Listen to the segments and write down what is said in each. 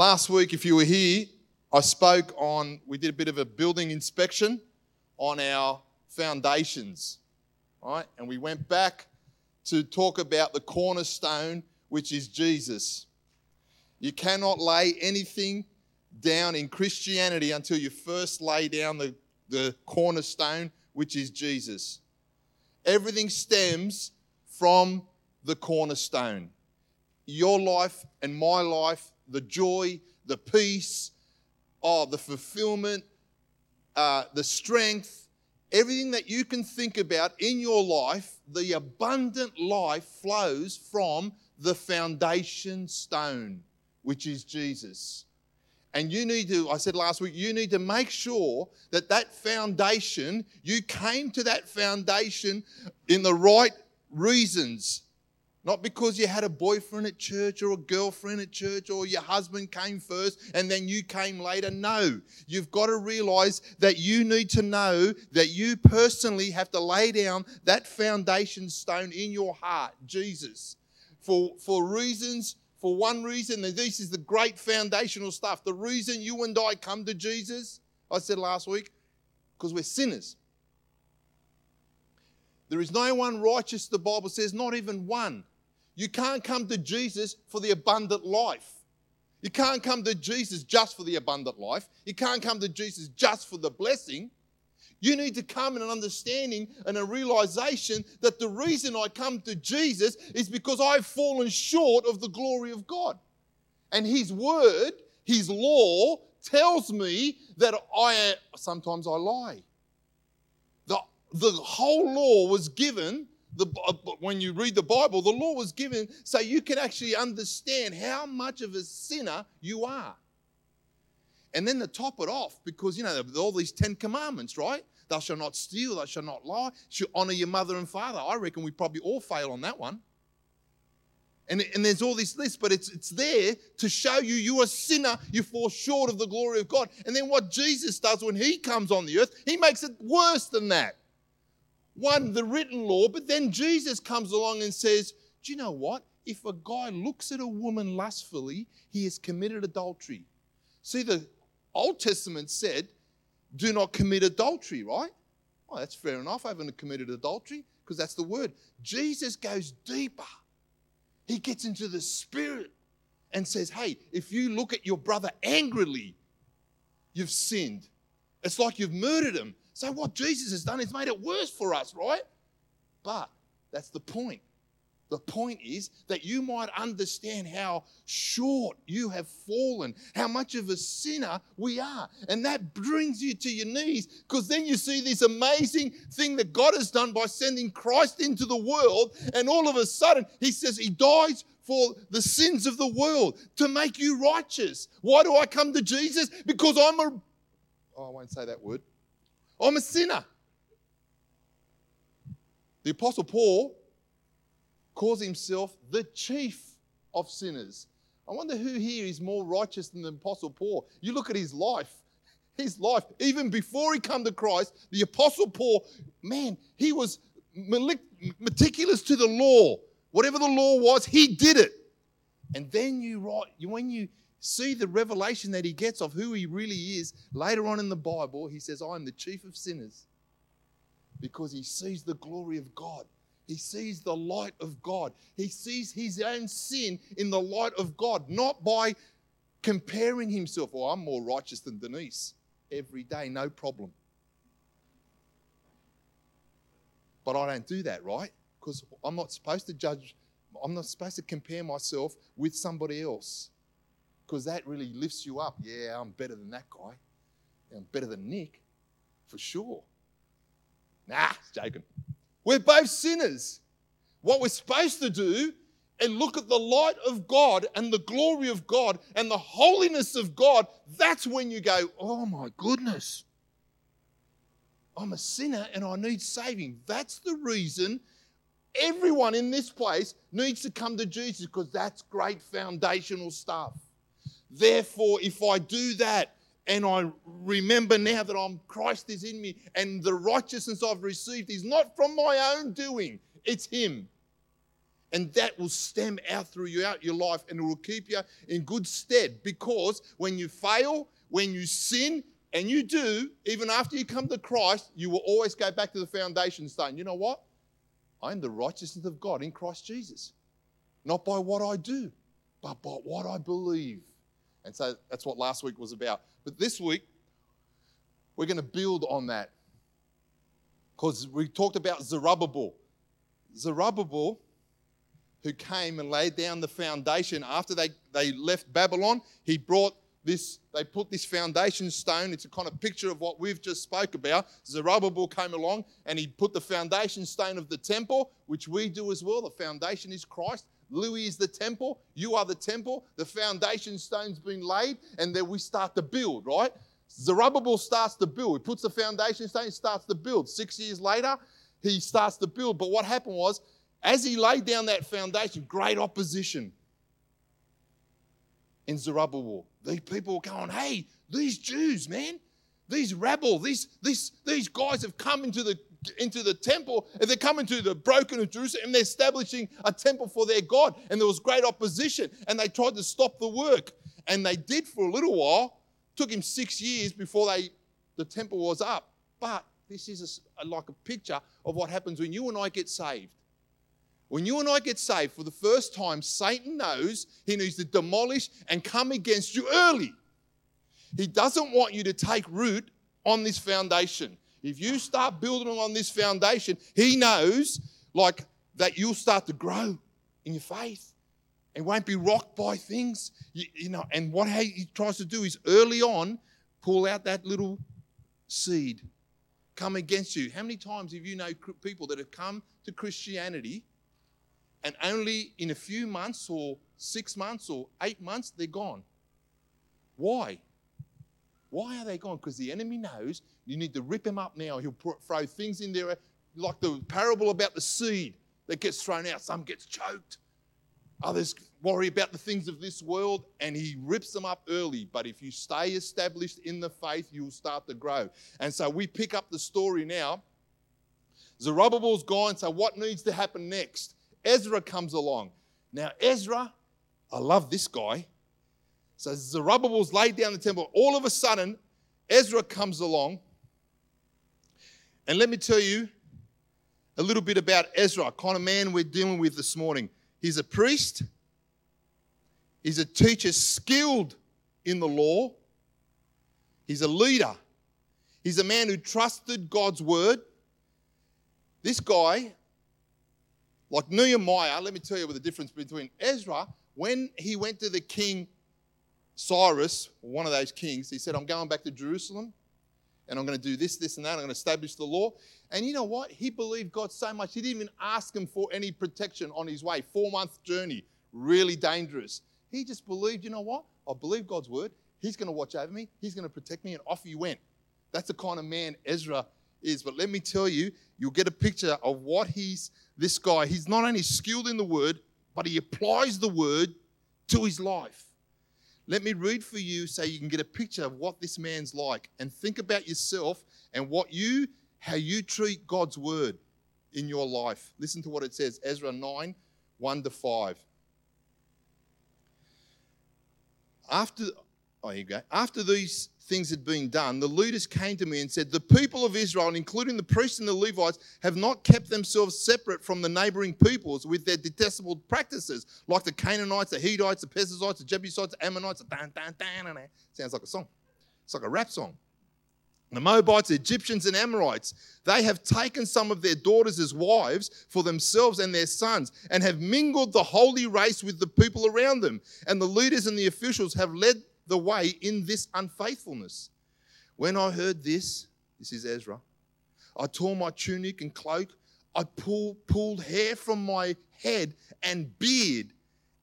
Last week, if you were here, I spoke on, we did a bit of a building inspection on our foundations, right? And we went back to talk about the cornerstone, which is Jesus. You cannot lay anything down in Christianity until you first lay down the, the cornerstone, which is Jesus. Everything stems from the cornerstone. Your life and my life, the joy, the peace, oh, the fulfillment, uh, the strength, everything that you can think about in your life, the abundant life flows from the foundation stone, which is Jesus. And you need to, I said last week, you need to make sure that that foundation, you came to that foundation in the right reasons. Not because you had a boyfriend at church or a girlfriend at church or your husband came first and then you came later. No, you've got to realize that you need to know that you personally have to lay down that foundation stone in your heart, Jesus, for, for reasons. For one reason, this is the great foundational stuff. The reason you and I come to Jesus, I said last week, because we're sinners. There is no one righteous, the Bible says, not even one. You can't come to Jesus for the abundant life. You can't come to Jesus just for the abundant life. You can't come to Jesus just for the blessing. You need to come in an understanding and a realization that the reason I come to Jesus is because I've fallen short of the glory of God. And His word, His law, tells me that I sometimes I lie. The, the whole law was given the, uh, when you read the Bible, the law was given so you can actually understand how much of a sinner you are. And then to top it off, because you know, all these Ten Commandments, right? Thou shalt not steal, thou shalt not lie, should honor your mother and father. I reckon we probably all fail on that one. And, and there's all this list, but it's, it's there to show you you're a sinner, you fall short of the glory of God. And then what Jesus does when he comes on the earth, he makes it worse than that one, the written law, but then Jesus comes along and says, Do you know what? If a guy looks at a woman lustfully, he has committed adultery. See, the Old Testament said, Do not commit adultery, right? Well, that's fair enough. I haven't committed adultery because that's the word. Jesus goes deeper. He gets into the spirit and says, Hey, if you look at your brother angrily, you've sinned. It's like you've murdered him. So, what Jesus has done is made it worse for us, right? But that's the point. The point is that you might understand how short you have fallen, how much of a sinner we are. And that brings you to your knees because then you see this amazing thing that God has done by sending Christ into the world. And all of a sudden, He says He dies for the sins of the world to make you righteous. Why do I come to Jesus? Because I'm a. Oh, I won't say that word. I'm a sinner. The Apostle Paul calls himself the chief of sinners. I wonder who here is more righteous than the Apostle Paul. You look at his life, his life, even before he come to Christ, the Apostle Paul, man, he was meticulous to the law. Whatever the law was, he did it. And then you write, when you see the revelation that he gets of who he really is later on in the Bible. He says, I am the chief of sinners because he sees the glory of God. He sees the light of God. He sees his own sin in the light of God, not by comparing himself. Oh, I'm more righteous than Denise every day, no problem. But I don't do that, right? Because I'm not supposed to judge, I'm not supposed to compare myself with somebody else because that really lifts you up. Yeah, I'm better than that guy. I'm better than Nick, for sure. Nah, joking. We're both sinners. What we're supposed to do and look at the light of God and the glory of God and the holiness of God, that's when you go, oh my goodness, I'm a sinner and I need saving. That's the reason everyone in this place needs to come to Jesus because that's great foundational stuff. Therefore, if I do that and I remember now that I'm Christ is in me and the righteousness I've received is not from my own doing, it's Him. And that will stem out through you out your life and it will keep you in good stead because when you fail, when you sin, and you do, even after you come to Christ, you will always go back to the foundation stone. You know what? I am the righteousness of God in Christ Jesus. Not by what I do, but by what I believe. And so that's what last week was about. But this week, we're going to build on that. Because we talked about Zerubbabel. Zerubbabel, who came and laid down the foundation after they, they left Babylon, he brought this, they put this foundation stone. It's a kind of picture of what we've just spoke about. Zerubbabel came along and he put the foundation stone of the temple, which we do as well. The foundation is Christ. Louie is the temple. You are the temple. The foundation stone's been laid, and then we start to build, right? Zerubbabel starts to build. He puts the foundation stone, he starts to build. Six years later, he starts to build. But what happened was, as he laid down that foundation, great opposition in Zerubbabel. These people were going, hey, these Jews, man, these rabble, these, these, these guys have come into the into the temple and they're coming to the broken of Jerusalem and they're establishing a temple for their God. And there was great opposition and they tried to stop the work. And they did for a little while. Took him six years before they the temple was up. But this is a, like a picture of what happens when you and I get saved. When you and I get saved for the first time, Satan knows he needs to demolish and come against you early. He doesn't want you to take root on this foundation. If you start building on this foundation, he knows like that you'll start to grow in your faith and won't be rocked by things. You, you know, and what he tries to do is early on pull out that little seed, come against you. How many times have you know people that have come to Christianity and only in a few months or six months or eight months, they're gone. Why? Why are they gone? Because the enemy knows you need to rip him up now. He'll throw things in there, like the parable about the seed that gets thrown out. Some gets choked, others worry about the things of this world, and he rips them up early. But if you stay established in the faith, you'll start to grow. And so we pick up the story now. Zerubbabel's gone, so what needs to happen next? Ezra comes along. Now, Ezra, I love this guy. So Zerubbabel's laid down the temple. All of a sudden, Ezra comes along. And let me tell you a little bit about Ezra, kind of man we're dealing with this morning. He's a priest, he's a teacher skilled in the law, he's a leader, he's a man who trusted God's word. This guy like Nehemiah, let me tell you what the difference between Ezra, when he went to the king Cyrus, one of those kings, he said, I'm going back to Jerusalem and I'm going to do this, this, and that. I'm going to establish the law. And you know what? He believed God so much, he didn't even ask him for any protection on his way. Four month journey, really dangerous. He just believed, you know what? I believe God's word. He's going to watch over me, He's going to protect me, and off he went. That's the kind of man Ezra is. But let me tell you, you'll get a picture of what he's, this guy, he's not only skilled in the word, but he applies the word to his life. Let me read for you so you can get a picture of what this man's like and think about yourself and what you, how you treat God's word in your life. Listen to what it says Ezra 9 1 to 5. After, oh, here you go. After these things had been done, the leaders came to me and said, The people of Israel, including the priests and the Levites, have not kept themselves separate from the neighboring peoples with their detestable practices, like the Canaanites, the Hittites, the Perizzites, the Jebusites, the Ammonites. Sounds like a song. It's like a rap song. The Moabites, Egyptians, and Amorites, they have taken some of their daughters as wives for themselves and their sons, and have mingled the holy race with the people around them. And the leaders and the officials have led the way in this unfaithfulness. When I heard this, this is Ezra, I tore my tunic and cloak. I pull, pulled hair from my head and beard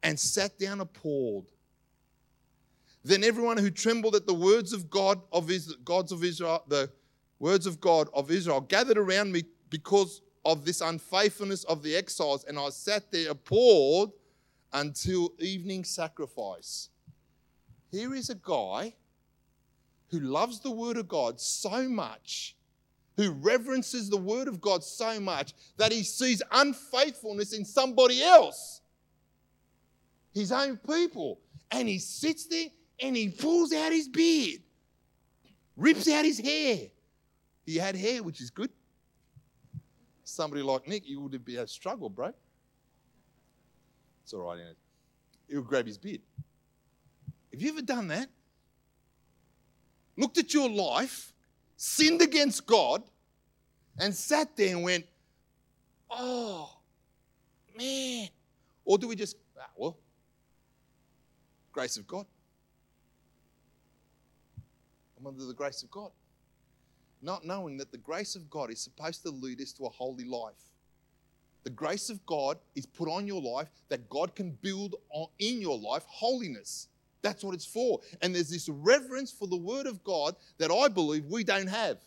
and sat down appalled. Then everyone who trembled at the words of God of Israel, gods of Israel, the words of God of Israel, gathered around me because of this unfaithfulness of the exiles, and I sat there appalled until evening sacrifice. Here is a guy who loves the Word of God so much who reverences the word of God so much that he sees unfaithfulness in somebody else, his own people. And he sits there and he pulls out his beard, rips out his hair. He had hair, which is good. Somebody like Nick, you would be a struggle, bro. It's all right, he'll grab his beard. Have you ever done that? Looked at your life, sinned against God, and sat there and went, oh, man. Or do we just, ah, well, grace of God? I'm under the grace of God. Not knowing that the grace of God is supposed to lead us to a holy life. The grace of God is put on your life that God can build on, in your life holiness. That's what it's for. And there's this reverence for the Word of God that I believe we don't have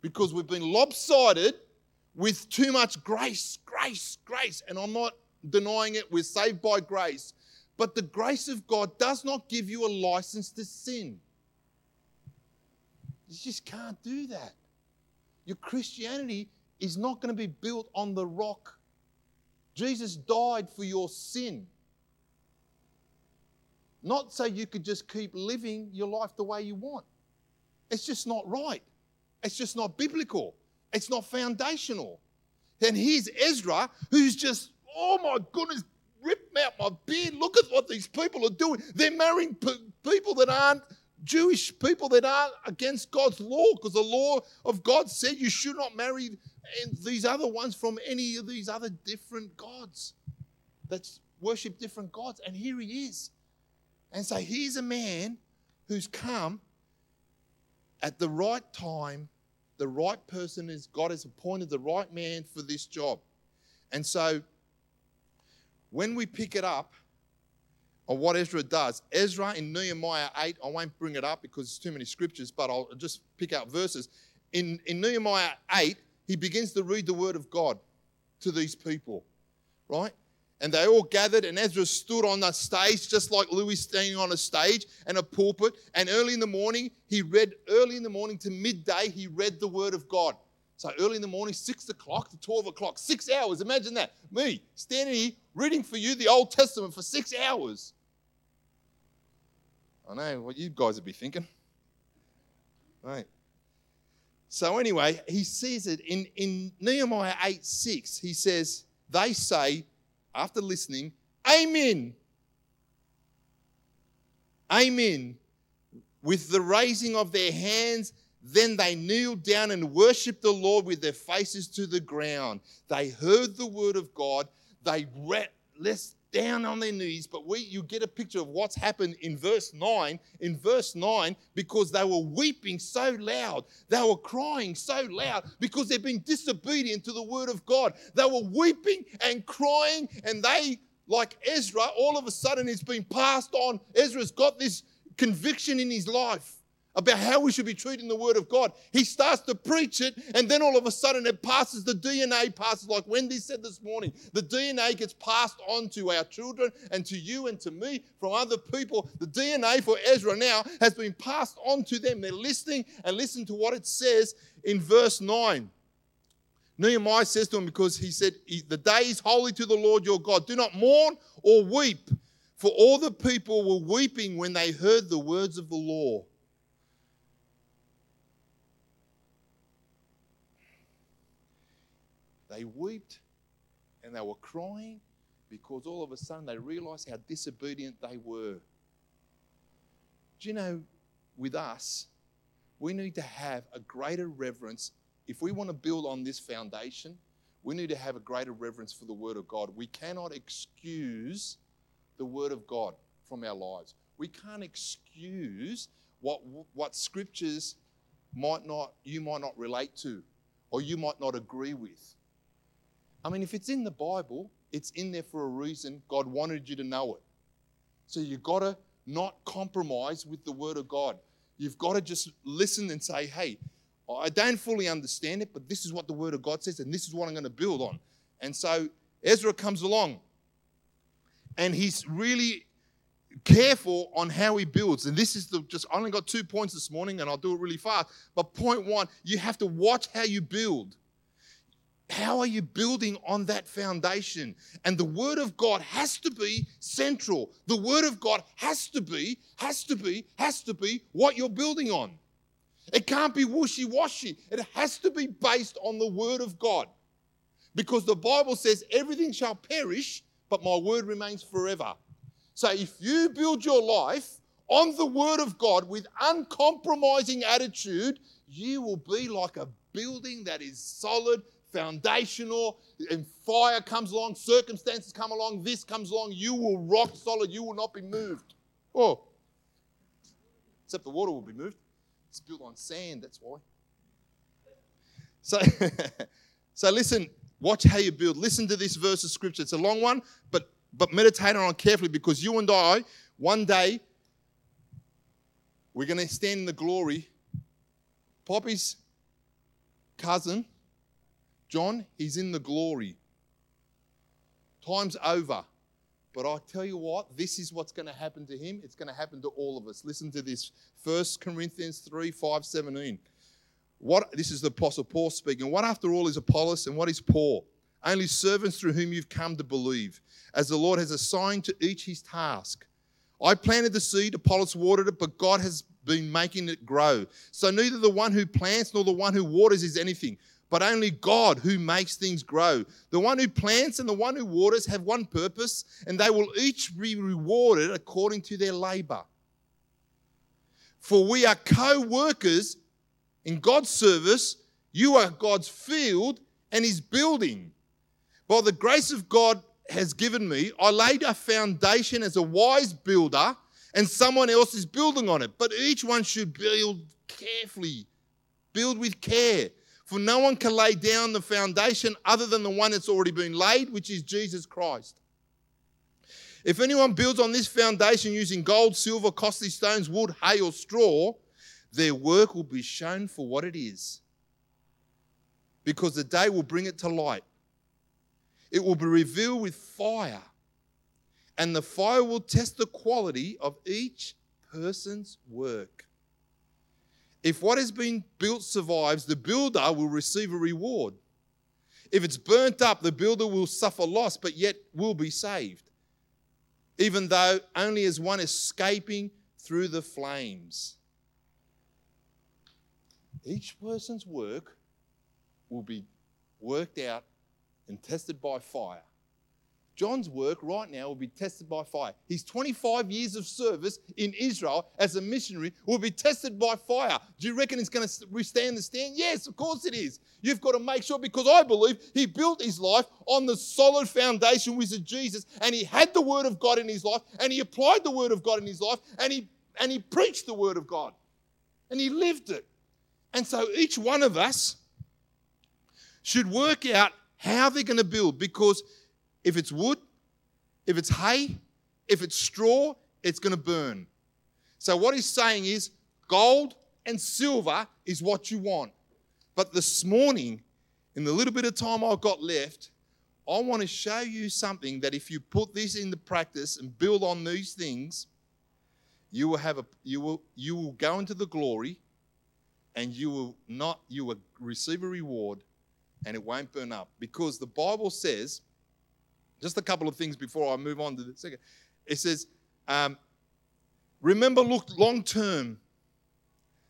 because we've been lopsided with too much grace, grace, grace. And I'm not denying it, we're saved by grace. But the grace of God does not give you a license to sin. You just can't do that. Your Christianity is not going to be built on the rock. Jesus died for your sin. Not so you could just keep living your life the way you want. It's just not right. It's just not biblical. It's not foundational. And here's Ezra, who's just, oh my goodness, rip out my beard. Look at what these people are doing. They're marrying p- people that aren't Jewish people that aren't against God's law because the law of God said you should not marry these other ones from any of these other different gods that worship different gods. And here he is. And so here's a man who's come at the right time, the right person is God has appointed the right man for this job. And so when we pick it up on what Ezra does, Ezra in Nehemiah 8, I won't bring it up because it's too many scriptures, but I'll just pick out verses. In, in Nehemiah 8, he begins to read the word of God to these people, right? And they all gathered, and Ezra stood on the stage, just like Louie standing on a stage and a pulpit. And early in the morning, he read, early in the morning to midday, he read the word of God. So early in the morning, six o'clock to 12 o'clock, six hours. Imagine that. Me standing here reading for you the Old Testament for six hours. I know what you guys would be thinking. Right. So anyway, he says it in, in Nehemiah 8 6. He says, They say, after listening, Amen. Amen. With the raising of their hands, then they kneeled down and worshiped the Lord with their faces to the ground. They heard the word of God. They let down on their knees, but we you get a picture of what's happened in verse 9. In verse 9, because they were weeping so loud, they were crying so loud because they've been disobedient to the word of God. They were weeping and crying, and they, like Ezra, all of a sudden it's been passed on. Ezra's got this conviction in his life about how we should be treating the Word of God. He starts to preach it, and then all of a sudden it passes, the DNA passes, like Wendy said this morning. The DNA gets passed on to our children and to you and to me from other people. The DNA for Ezra now has been passed on to them. They're listening and listen to what it says in verse 9. Nehemiah says to him, because he said, The day is holy to the Lord your God. Do not mourn or weep, for all the people were weeping when they heard the words of the law. They wept and they were crying because all of a sudden they realized how disobedient they were. Do you know, with us, we need to have a greater reverence. If we want to build on this foundation, we need to have a greater reverence for the Word of God. We cannot excuse the Word of God from our lives. We can't excuse what, what scriptures might not, you might not relate to or you might not agree with. I mean, if it's in the Bible, it's in there for a reason. God wanted you to know it. So you've got to not compromise with the Word of God. You've got to just listen and say, hey, I don't fully understand it, but this is what the Word of God says, and this is what I'm going to build on. And so Ezra comes along, and he's really careful on how he builds. And this is the just I only got two points this morning, and I'll do it really fast. But point one, you have to watch how you build. How are you building on that foundation? And the Word of God has to be central. The Word of God has to be, has to be, has to be what you're building on. It can't be wishy washy. It has to be based on the Word of God. Because the Bible says everything shall perish, but my Word remains forever. So if you build your life on the Word of God with uncompromising attitude, you will be like a building that is solid, foundational, and fire comes along, circumstances come along, this comes along, you will rock solid, you will not be moved. Oh, except the water will be moved. It's built on sand, that's why. So, so listen, watch how you build. Listen to this verse of scripture. It's a long one, but but meditate on it carefully because you and I, one day, we're going to stand in the glory. Poppy's cousin, John, he's in the glory. Time's over. But I tell you what, this is what's going to happen to him. It's going to happen to all of us. Listen to this 1 Corinthians 3 5 17. What, this is the Apostle Paul speaking. What, after all, is Apollos and what is Paul? Only servants through whom you've come to believe, as the Lord has assigned to each his task. I planted the seed, Apollos watered it, but God has been making it grow. So neither the one who plants nor the one who waters is anything, but only God who makes things grow. The one who plants and the one who waters have one purpose, and they will each be rewarded according to their labor. For we are co workers in God's service. You are God's field and His building. By the grace of God has given me, I laid a foundation as a wise builder, and someone else is building on it. But each one should build carefully, build with care. For no one can lay down the foundation other than the one that's already been laid, which is Jesus Christ. If anyone builds on this foundation using gold, silver, costly stones, wood, hay, or straw, their work will be shown for what it is. Because the day will bring it to light. It will be revealed with fire, and the fire will test the quality of each person's work. If what has been built survives, the builder will receive a reward. If it's burnt up, the builder will suffer loss, but yet will be saved, even though only as one escaping through the flames. Each person's work will be worked out and tested by fire. John's work right now will be tested by fire. His 25 years of service in Israel as a missionary will be tested by fire. Do you reckon it's going to withstand the stand? Yes, of course it is. You've got to make sure because I believe he built his life on the solid foundation which is Jesus and he had the word of God in his life and he applied the word of God in his life and he and he preached the word of God and he lived it. And so each one of us should work out how they're going to build because if it's wood, if it's hay, if it's straw, it's going to burn. So, what he's saying is gold and silver is what you want. But this morning, in the little bit of time I've got left, I want to show you something that if you put this into practice and build on these things, you will have a you will you will go into the glory and you will not you will receive a reward and it won't burn up. Because the Bible says, just a couple of things before I move on to the second, it says, um, remember, look long term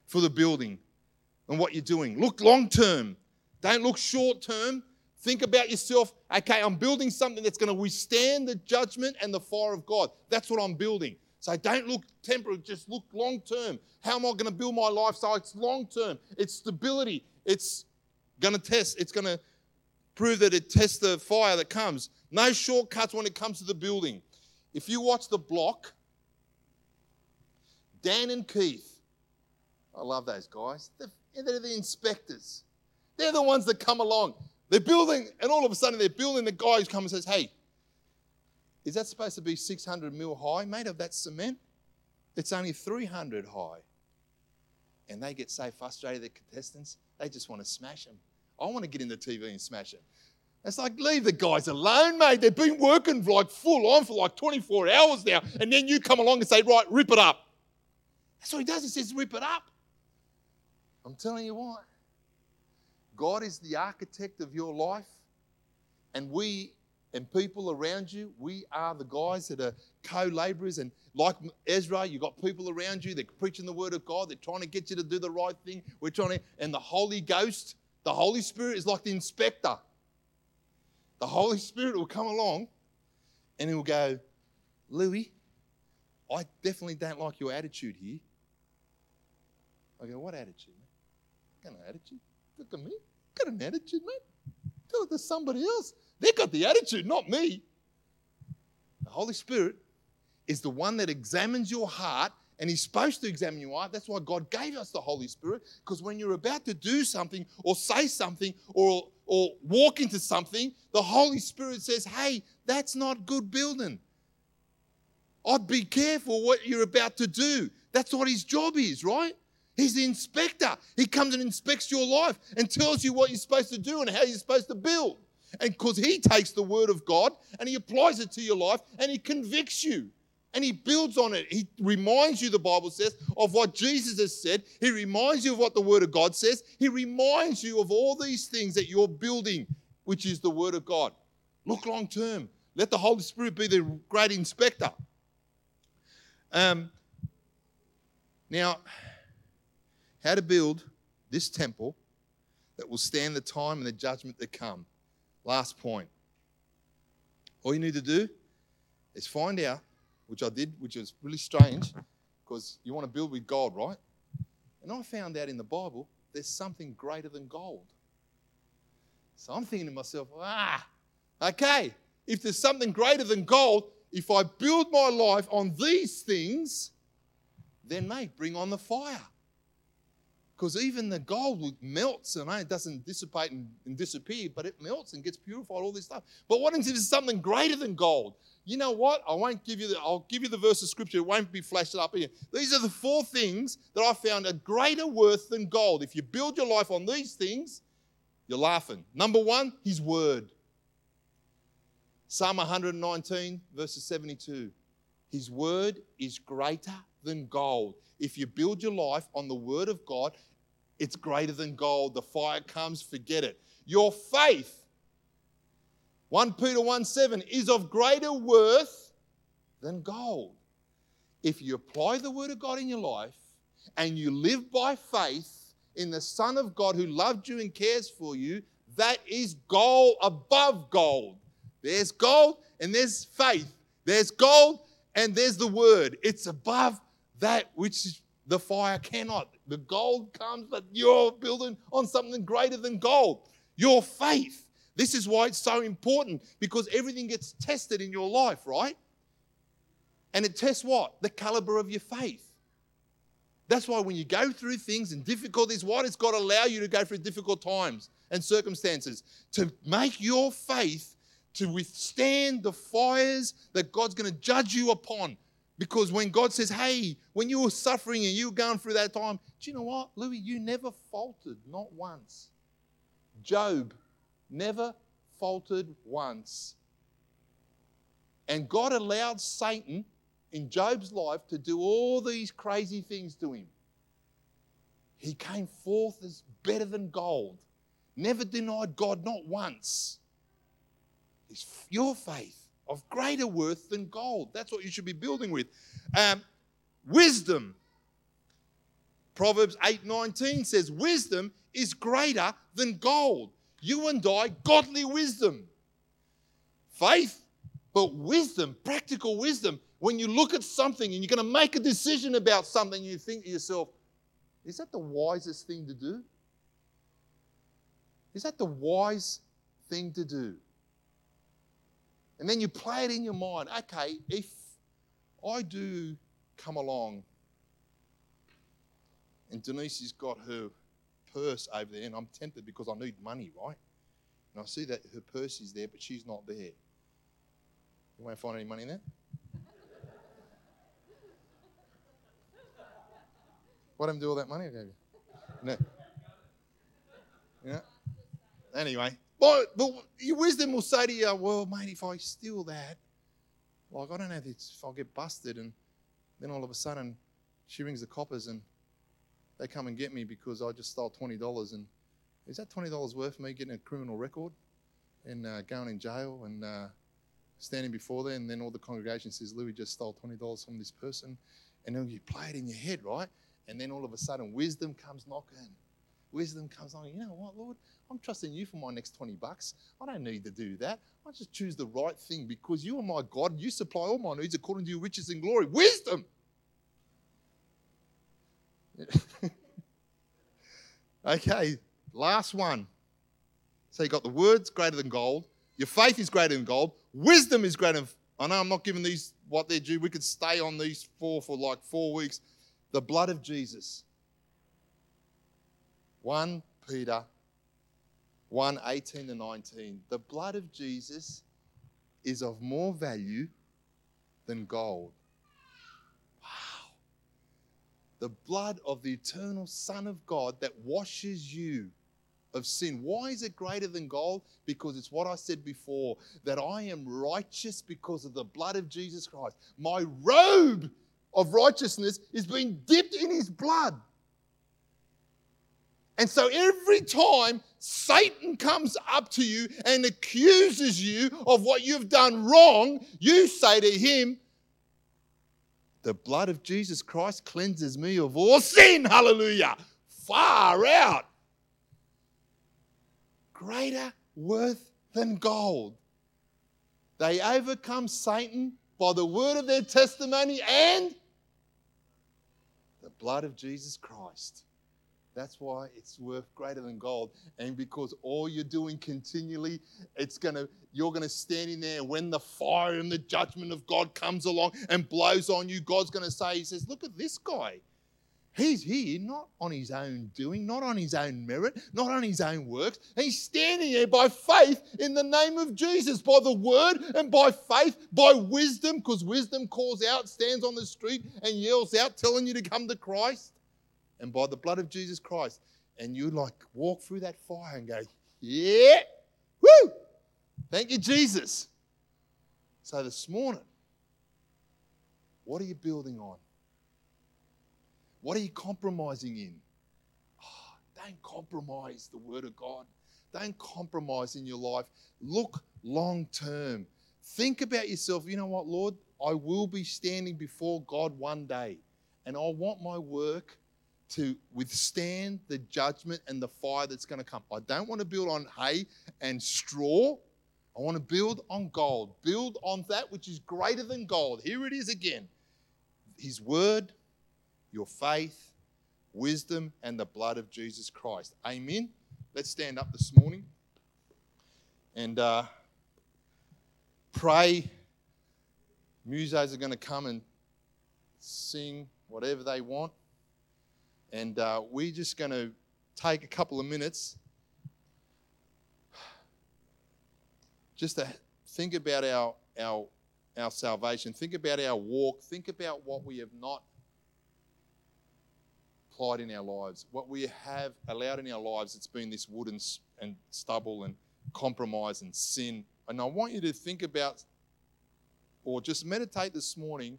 for the building and what you're doing. Look long term. Don't look short term. Think about yourself. Okay, I'm building something that's going to withstand the judgment and the fire of God. That's what I'm building. So don't look temporary, just look long term. How am I going to build my life? So it's long term, it's stability, it's Going to test, it's going to prove that it tests the fire that comes. No shortcuts when it comes to the building. If you watch the block, Dan and Keith, I love those guys. They're, they're the inspectors. They're the ones that come along. They're building, and all of a sudden they're building. The guy who comes and says, Hey, is that supposed to be 600 mil high, made of that cement? It's only 300 high. And they get so frustrated, the contestants, they just want to smash them. I want to get in the TV and smash it. It's like, leave the guys alone, mate. They've been working like full on for like 24 hours now. And then you come along and say, right, rip it up. That's what he does. He says, rip it up. I'm telling you what, God is the architect of your life. And we and people around you, we are the guys that are co laborers. And like Ezra, you've got people around you, they're preaching the word of God, they're trying to get you to do the right thing. We're trying to, and the Holy Ghost, the Holy Spirit is like the inspector. The Holy Spirit will come along and he'll go, Louie, I definitely don't like your attitude here. I go, what attitude, man? Got an attitude? Look at me. Got an attitude, mate. Tell it to somebody else. They got the attitude, not me. The Holy Spirit is the one that examines your heart and he's supposed to examine your heart. That's why God gave us the Holy Spirit, because when you're about to do something or say something or, or walk into something, the Holy Spirit says, hey, that's not good building. I'd be careful what you're about to do. That's what his job is, right? He's the inspector. He comes and inspects your life and tells you what you're supposed to do and how you're supposed to build. And because he takes the word of God and he applies it to your life and he convicts you and he builds on it. He reminds you, the Bible says, of what Jesus has said. He reminds you of what the Word of God says. He reminds you of all these things that you're building, which is the Word of God. Look long term. Let the Holy Spirit be the great inspector. Um, now, how to build this temple that will stand the time and the judgment that come. Last point. All you need to do is find out which I did, which is really strange because you want to build with gold, right? And I found out in the Bible there's something greater than gold. So I'm thinking to myself, ah, okay, if there's something greater than gold, if I build my life on these things, then mate, bring on the fire. Because even the gold melts and it doesn't dissipate and, and, disappear, but it melts and gets purified, all this stuff. But what if there's something greater than gold? You know what? I won't give you the, I'll give you the verse of scripture. It won't be flashed up here. These are the four things that I found are greater worth than gold. If you build your life on these things, you're laughing. Number one, his word. Psalm 119, verses 72. His word is greater than gold. If you build your life on the word of God, it's greater than gold. The fire comes, forget it. Your faith 1 Peter 1 7 is of greater worth than gold. If you apply the word of God in your life and you live by faith in the Son of God who loved you and cares for you, that is gold above gold. There's gold and there's faith. There's gold and there's the word. It's above that which the fire cannot. The gold comes, but you're building on something greater than gold. Your faith. This is why it's so important because everything gets tested in your life, right? And it tests what? The caliber of your faith. That's why when you go through things and difficulties, what has God allow you to go through difficult times and circumstances? To make your faith to withstand the fires that God's going to judge you upon. Because when God says, hey, when you were suffering and you were going through that time, do you know what, Louie? You never faltered, not once. Job never faltered once. And God allowed Satan in Job's life to do all these crazy things to him. He came forth as better than gold, never denied God, not once. Is your faith of greater worth than gold. That's what you should be building with. Um, wisdom. Proverbs 8:19 says, "Wisdom is greater than gold." You and I godly wisdom. Faith, but wisdom, practical wisdom. When you look at something and you're going to make a decision about something, you think to yourself, is that the wisest thing to do? Is that the wise thing to do? And then you play it in your mind. Okay, if I do come along and Denise has got her purse over there, and I'm tempted because I need money, right? And I see that her purse is there, but she's not there. You won't find any money in there? what I do all that money I gave you? No. Yeah. Anyway, But, but your wisdom will say to you, well, mate, if I steal that, like, I don't know if I'll get busted. And then all of a sudden, she rings the coppers and they come and get me because I just stole $20. And is that $20 worth me getting a criminal record and uh, going in jail and uh, standing before them? And then all the congregation says, Louie just stole $20 from this person. And then you play it in your head, right? And then all of a sudden, wisdom comes knocking. Wisdom comes on. You know what, Lord? I'm trusting you for my next 20 bucks. I don't need to do that. I just choose the right thing because you are my God. You supply all my needs according to your riches and glory. Wisdom. okay, last one. So you got the words greater than gold. Your faith is greater than gold. Wisdom is greater than. I know I'm not giving these what they're due. We could stay on these four for like four weeks. The blood of Jesus. 1 Peter 1 18 to 19. The blood of Jesus is of more value than gold. The blood of the eternal Son of God that washes you of sin. Why is it greater than gold? Because it's what I said before that I am righteous because of the blood of Jesus Christ. My robe of righteousness is being dipped in his blood. And so every time Satan comes up to you and accuses you of what you've done wrong, you say to him, The blood of Jesus Christ cleanses me of all sin. Hallelujah. Far out. Greater worth than gold. They overcome Satan by the word of their testimony and the blood of Jesus Christ. That's why it's worth greater than gold. And because all you're doing continually, it's gonna you're gonna stand in there when the fire and the judgment of God comes along and blows on you, God's gonna say, He says, Look at this guy. He's here not on his own doing, not on his own merit, not on his own works. He's standing there by faith in the name of Jesus, by the word and by faith, by wisdom, because wisdom calls out, stands on the street and yells out, telling you to come to Christ and by the blood of Jesus Christ. And you like walk through that fire and go, yeah, woo, thank you, Jesus. So this morning, what are you building on? What are you compromising in? Oh, don't compromise the Word of God. Don't compromise in your life. Look long term. Think about yourself. You know what, Lord? I will be standing before God one day, and I want my work to withstand the judgment and the fire that's going to come. I don't want to build on hay and straw. I want to build on gold. Build on that which is greater than gold. Here it is again His word, your faith, wisdom, and the blood of Jesus Christ. Amen. Let's stand up this morning and uh, pray. Musos are going to come and sing whatever they want. And uh, we're just going to take a couple of minutes just to think about our, our, our salvation, think about our walk, think about what we have not applied in our lives, what we have allowed in our lives. It's been this wood and, and stubble and compromise and sin. And I want you to think about or just meditate this morning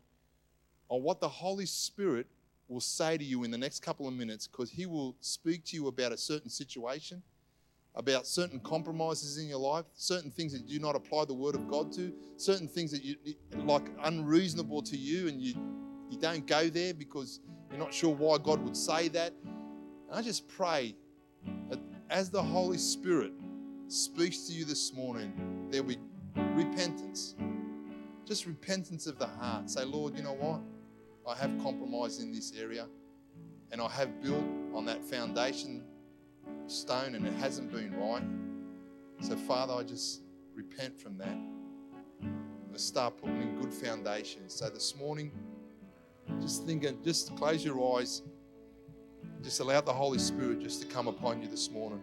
on what the Holy Spirit will say to you in the next couple of minutes because he will speak to you about a certain situation, about certain compromises in your life, certain things that you do not apply the word of God to, certain things that you like unreasonable to you and you you don't go there because you're not sure why God would say that. And I just pray that as the Holy Spirit speaks to you this morning, there'll be repentance. Just repentance of the heart. Say, Lord, you know what? I have compromised in this area and I have built on that foundation stone and it hasn't been right. So, Father, I just repent from that. I start putting in good foundations. So, this morning, just thinking, just close your eyes. Just allow the Holy Spirit just to come upon you this morning.